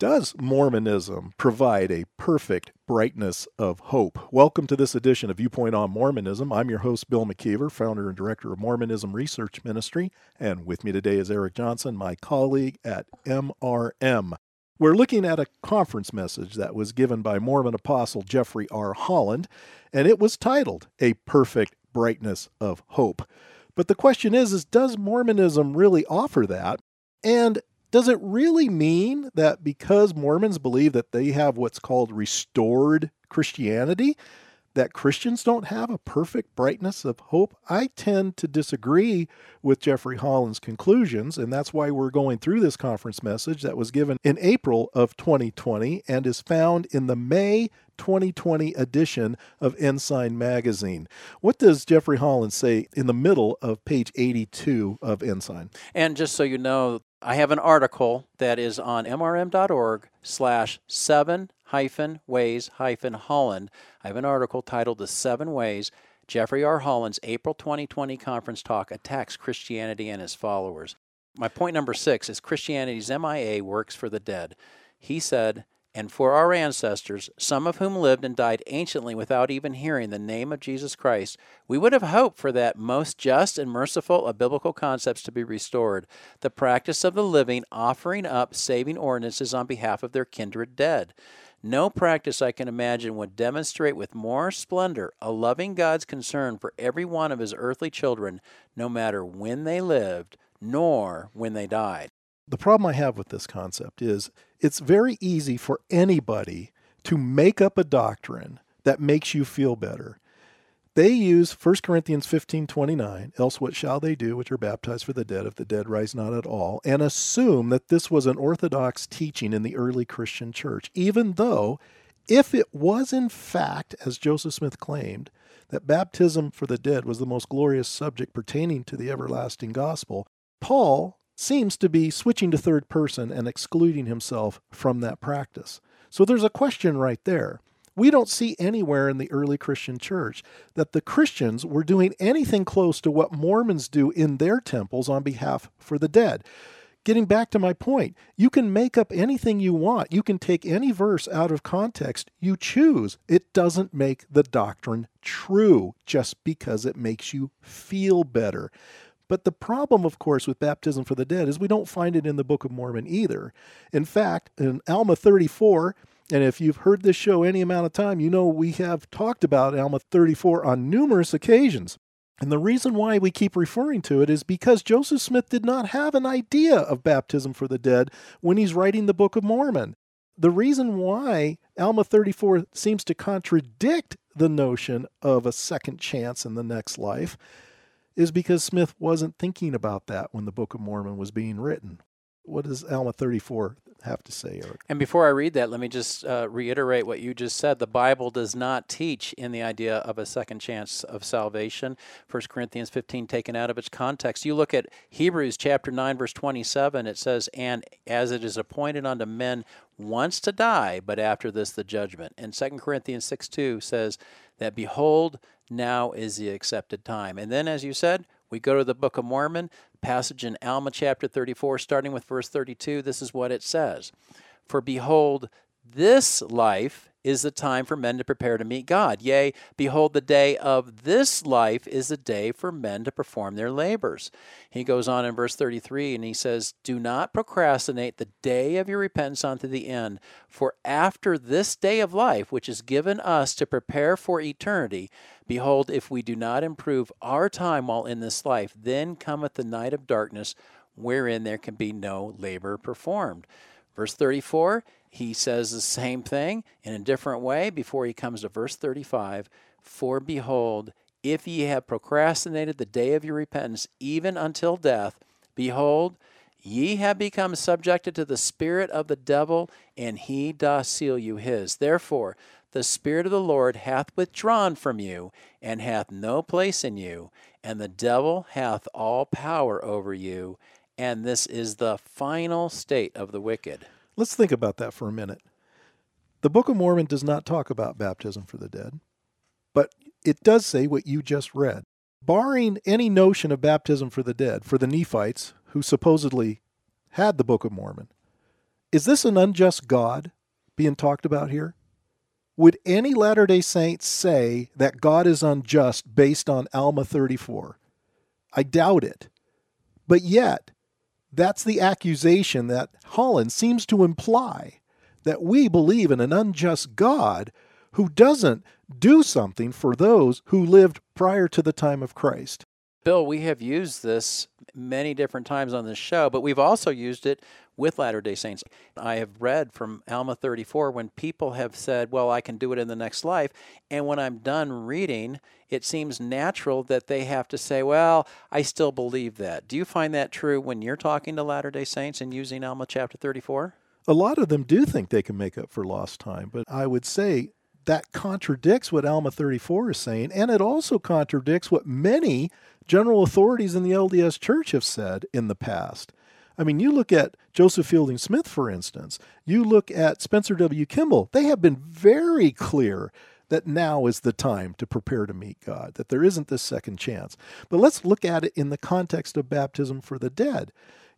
Does Mormonism provide a perfect brightness of hope? Welcome to this edition of Viewpoint on Mormonism. I'm your host, Bill McKeever, founder and director of Mormonism Research Ministry. And with me today is Eric Johnson, my colleague at MRM. We're looking at a conference message that was given by Mormon Apostle Jeffrey R. Holland, and it was titled A Perfect Brightness of Hope. But the question is, is does Mormonism really offer that? And does it really mean that because Mormons believe that they have what's called restored Christianity, that Christians don't have a perfect brightness of hope? I tend to disagree with Jeffrey Holland's conclusions, and that's why we're going through this conference message that was given in April of 2020 and is found in the May 2020 edition of Ensign Magazine. What does Jeffrey Holland say in the middle of page 82 of Ensign? And just so you know, I have an article that is on mrm.org slash seven hyphen ways hyphen Holland. I have an article titled The Seven Ways Jeffrey R. Holland's April 2020 conference talk attacks Christianity and his followers. My point number six is Christianity's MIA works for the dead. He said, and for our ancestors, some of whom lived and died anciently without even hearing the name of Jesus Christ, we would have hoped for that most just and merciful of biblical concepts to be restored the practice of the living offering up saving ordinances on behalf of their kindred dead. No practice I can imagine would demonstrate with more splendor a loving God's concern for every one of his earthly children, no matter when they lived, nor when they died. The problem I have with this concept is it's very easy for anybody to make up a doctrine that makes you feel better. They use 1 Corinthians 15 29, else what shall they do which are baptized for the dead if the dead rise not at all, and assume that this was an orthodox teaching in the early Christian church, even though, if it was in fact, as Joseph Smith claimed, that baptism for the dead was the most glorious subject pertaining to the everlasting gospel, Paul seems to be switching to third person and excluding himself from that practice. So there's a question right there. We don't see anywhere in the early Christian church that the Christians were doing anything close to what Mormons do in their temples on behalf for the dead. Getting back to my point, you can make up anything you want. You can take any verse out of context you choose. It doesn't make the doctrine true just because it makes you feel better. But the problem, of course, with baptism for the dead is we don't find it in the Book of Mormon either. In fact, in Alma 34, and if you've heard this show any amount of time, you know we have talked about Alma 34 on numerous occasions. And the reason why we keep referring to it is because Joseph Smith did not have an idea of baptism for the dead when he's writing the Book of Mormon. The reason why Alma 34 seems to contradict the notion of a second chance in the next life is because Smith wasn't thinking about that when the Book of Mormon was being written. What does Alma 34 have to say, Eric? And before I read that, let me just uh, reiterate what you just said. The Bible does not teach in the idea of a second chance of salvation. 1 Corinthians 15 taken out of its context. You look at Hebrews chapter 9 verse 27, it says, "And as it is appointed unto men once to die, but after this the judgment." And 2 Corinthians 6 2 says that behold, now is the accepted time. And then, as you said, we go to the Book of Mormon, passage in Alma chapter 34, starting with verse 32. This is what it says For behold, this life is the time for men to prepare to meet God. Yea, behold, the day of this life is the day for men to perform their labors. He goes on in verse 33 and he says, Do not procrastinate the day of your repentance unto the end, for after this day of life, which is given us to prepare for eternity, behold, if we do not improve our time while in this life, then cometh the night of darkness, wherein there can be no labor performed. Verse 34 he says the same thing in a different way before he comes to verse 35 For behold, if ye have procrastinated the day of your repentance, even until death, behold, Ye have become subjected to the spirit of the devil, and he doth seal you his. Therefore, the Spirit of the Lord hath withdrawn from you, and hath no place in you, and the devil hath all power over you. And this is the final state of the wicked. Let's think about that for a minute. The Book of Mormon does not talk about baptism for the dead, but it does say what you just read. Barring any notion of baptism for the dead, for the Nephites who supposedly had the Book of Mormon, is this an unjust God being talked about here? Would any Latter day Saints say that God is unjust based on Alma 34? I doubt it. But yet, that's the accusation that Holland seems to imply that we believe in an unjust God who doesn't do something for those who lived prior to the time of Christ. Bill, we have used this many different times on this show, but we've also used it with Latter day Saints. I have read from Alma 34 when people have said, Well, I can do it in the next life. And when I'm done reading, it seems natural that they have to say, Well, I still believe that. Do you find that true when you're talking to Latter day Saints and using Alma chapter 34? A lot of them do think they can make up for lost time, but I would say that contradicts what Alma 34 is saying, and it also contradicts what many general authorities in the LDS Church have said in the past. I mean, you look at Joseph Fielding Smith, for instance, you look at Spencer W. Kimball, they have been very clear that now is the time to prepare to meet God, that there isn't this second chance. But let's look at it in the context of baptism for the dead.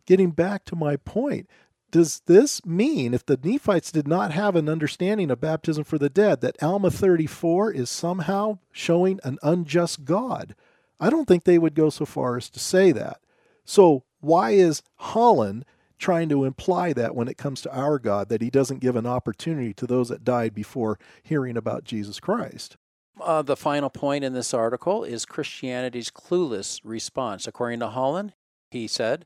Getting back to my point, does this mean if the Nephites did not have an understanding of baptism for the dead that Alma 34 is somehow showing an unjust God? I don't think they would go so far as to say that. So, why is Holland trying to imply that when it comes to our God, that he doesn't give an opportunity to those that died before hearing about Jesus Christ? Uh, the final point in this article is Christianity's clueless response. According to Holland, he said,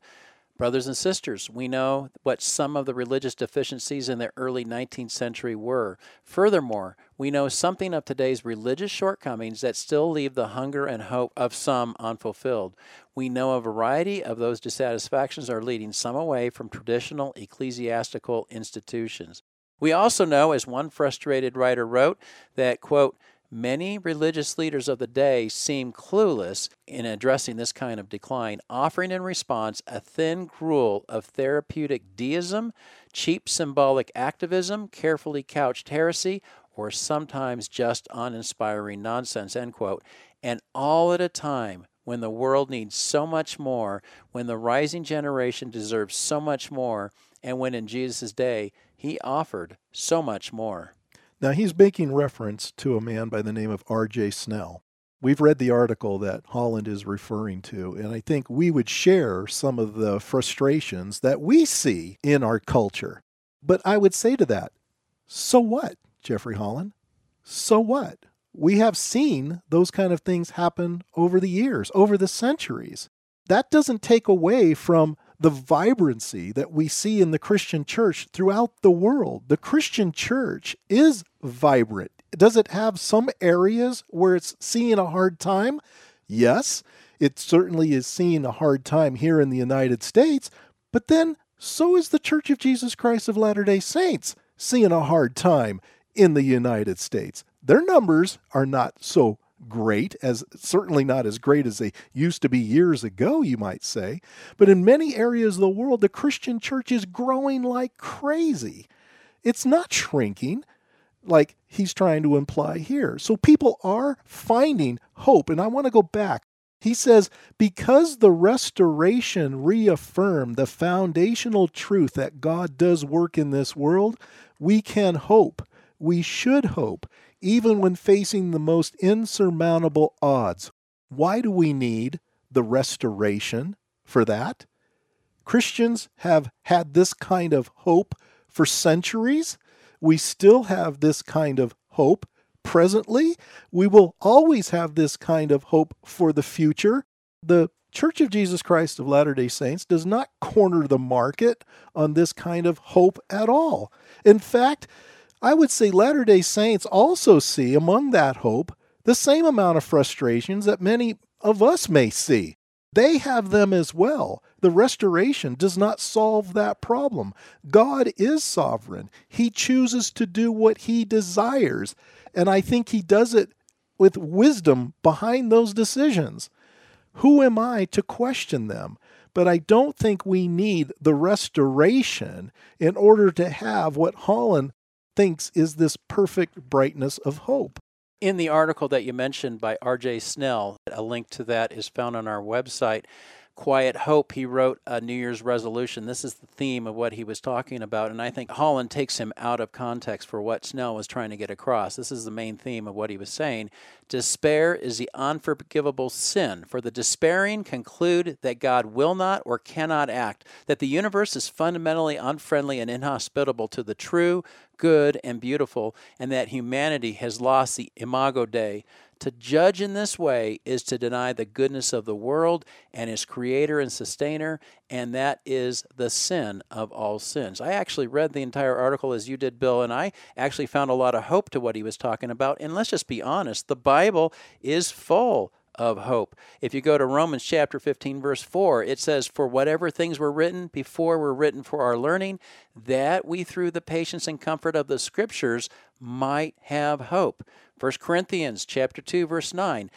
Brothers and sisters, we know what some of the religious deficiencies in the early 19th century were. Furthermore, we know something of today's religious shortcomings that still leave the hunger and hope of some unfulfilled. We know a variety of those dissatisfactions are leading some away from traditional ecclesiastical institutions. We also know, as one frustrated writer wrote, that, quote, Many religious leaders of the day seem clueless in addressing this kind of decline, offering in response a thin gruel of therapeutic deism, cheap symbolic activism, carefully couched heresy, or sometimes just uninspiring nonsense, end quote. And all at a time when the world needs so much more, when the rising generation deserves so much more, and when in Jesus' day he offered so much more. Now, he's making reference to a man by the name of R.J. Snell. We've read the article that Holland is referring to, and I think we would share some of the frustrations that we see in our culture. But I would say to that, so what, Jeffrey Holland? So what? We have seen those kind of things happen over the years, over the centuries. That doesn't take away from the vibrancy that we see in the Christian church throughout the world. The Christian church is vibrant. Does it have some areas where it's seeing a hard time? Yes, it certainly is seeing a hard time here in the United States, but then so is the Church of Jesus Christ of Latter day Saints seeing a hard time in the United States. Their numbers are not so great, as certainly not as great as they used to be years ago, you might say. But in many areas of the world, the Christian church is growing like crazy. It's not shrinking like he's trying to imply here. So people are finding hope. And I want to go back. He says, because the restoration reaffirmed the foundational truth that God does work in this world, we can hope. We should hope even when facing the most insurmountable odds. Why do we need the restoration for that? Christians have had this kind of hope for centuries. We still have this kind of hope presently. We will always have this kind of hope for the future. The Church of Jesus Christ of Latter day Saints does not corner the market on this kind of hope at all. In fact, I would say Latter day Saints also see among that hope the same amount of frustrations that many of us may see. They have them as well. The restoration does not solve that problem. God is sovereign. He chooses to do what he desires. And I think he does it with wisdom behind those decisions. Who am I to question them? But I don't think we need the restoration in order to have what Holland thinks is this perfect brightness of hope. In the article that you mentioned by R.J. Snell, a link to that is found on our website. Quiet Hope, he wrote a New Year's resolution. This is the theme of what he was talking about, and I think Holland takes him out of context for what Snell was trying to get across. This is the main theme of what he was saying. Despair is the unforgivable sin, for the despairing conclude that God will not or cannot act, that the universe is fundamentally unfriendly and inhospitable to the true, good, and beautiful, and that humanity has lost the imago Dei, to judge in this way is to deny the goodness of the world and its creator and sustainer, and that is the sin of all sins. I actually read the entire article as you did, Bill, and I actually found a lot of hope to what he was talking about. And let's just be honest the Bible is full of hope. If you go to Romans chapter 15, verse 4, it says, For whatever things were written before were written for our learning, that we through the patience and comfort of the scriptures might have hope. 1 Corinthians chapter 2 verse 9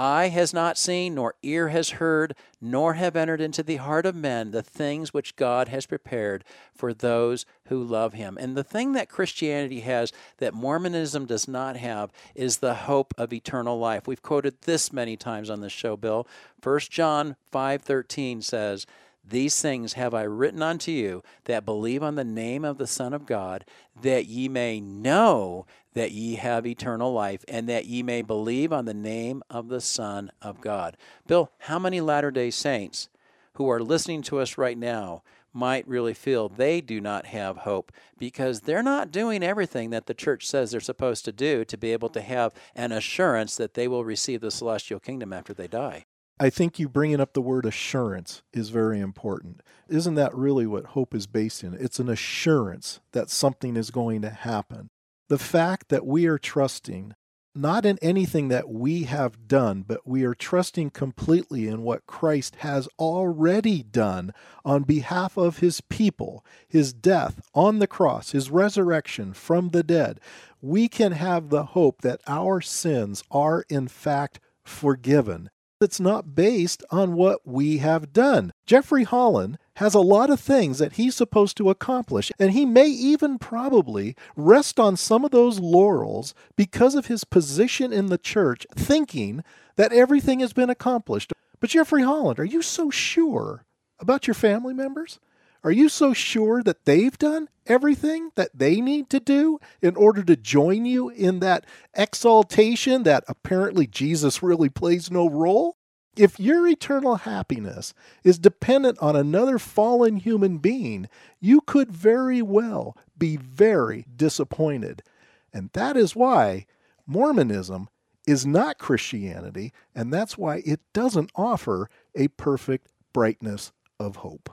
Eye has not seen, nor ear has heard, nor have entered into the heart of men the things which God has prepared for those who love him. And the thing that Christianity has that Mormonism does not have is the hope of eternal life. We've quoted this many times on this show, Bill. 1 John 5:13 says, these things have I written unto you that believe on the name of the Son of God, that ye may know that ye have eternal life, and that ye may believe on the name of the Son of God. Bill, how many Latter day Saints who are listening to us right now might really feel they do not have hope because they're not doing everything that the church says they're supposed to do to be able to have an assurance that they will receive the celestial kingdom after they die? I think you bringing up the word assurance is very important. Isn't that really what hope is based in? It's an assurance that something is going to happen. The fact that we are trusting not in anything that we have done, but we are trusting completely in what Christ has already done on behalf of his people, his death on the cross, his resurrection from the dead. We can have the hope that our sins are in fact forgiven that's not based on what we have done. Jeffrey Holland has a lot of things that he's supposed to accomplish, and he may even probably rest on some of those laurels because of his position in the church, thinking that everything has been accomplished. But Jeffrey Holland, are you so sure about your family members? Are you so sure that they've done everything that they need to do in order to join you in that exaltation that apparently Jesus really plays no role? If your eternal happiness is dependent on another fallen human being, you could very well be very disappointed. And that is why Mormonism is not Christianity, and that's why it doesn't offer a perfect brightness of hope.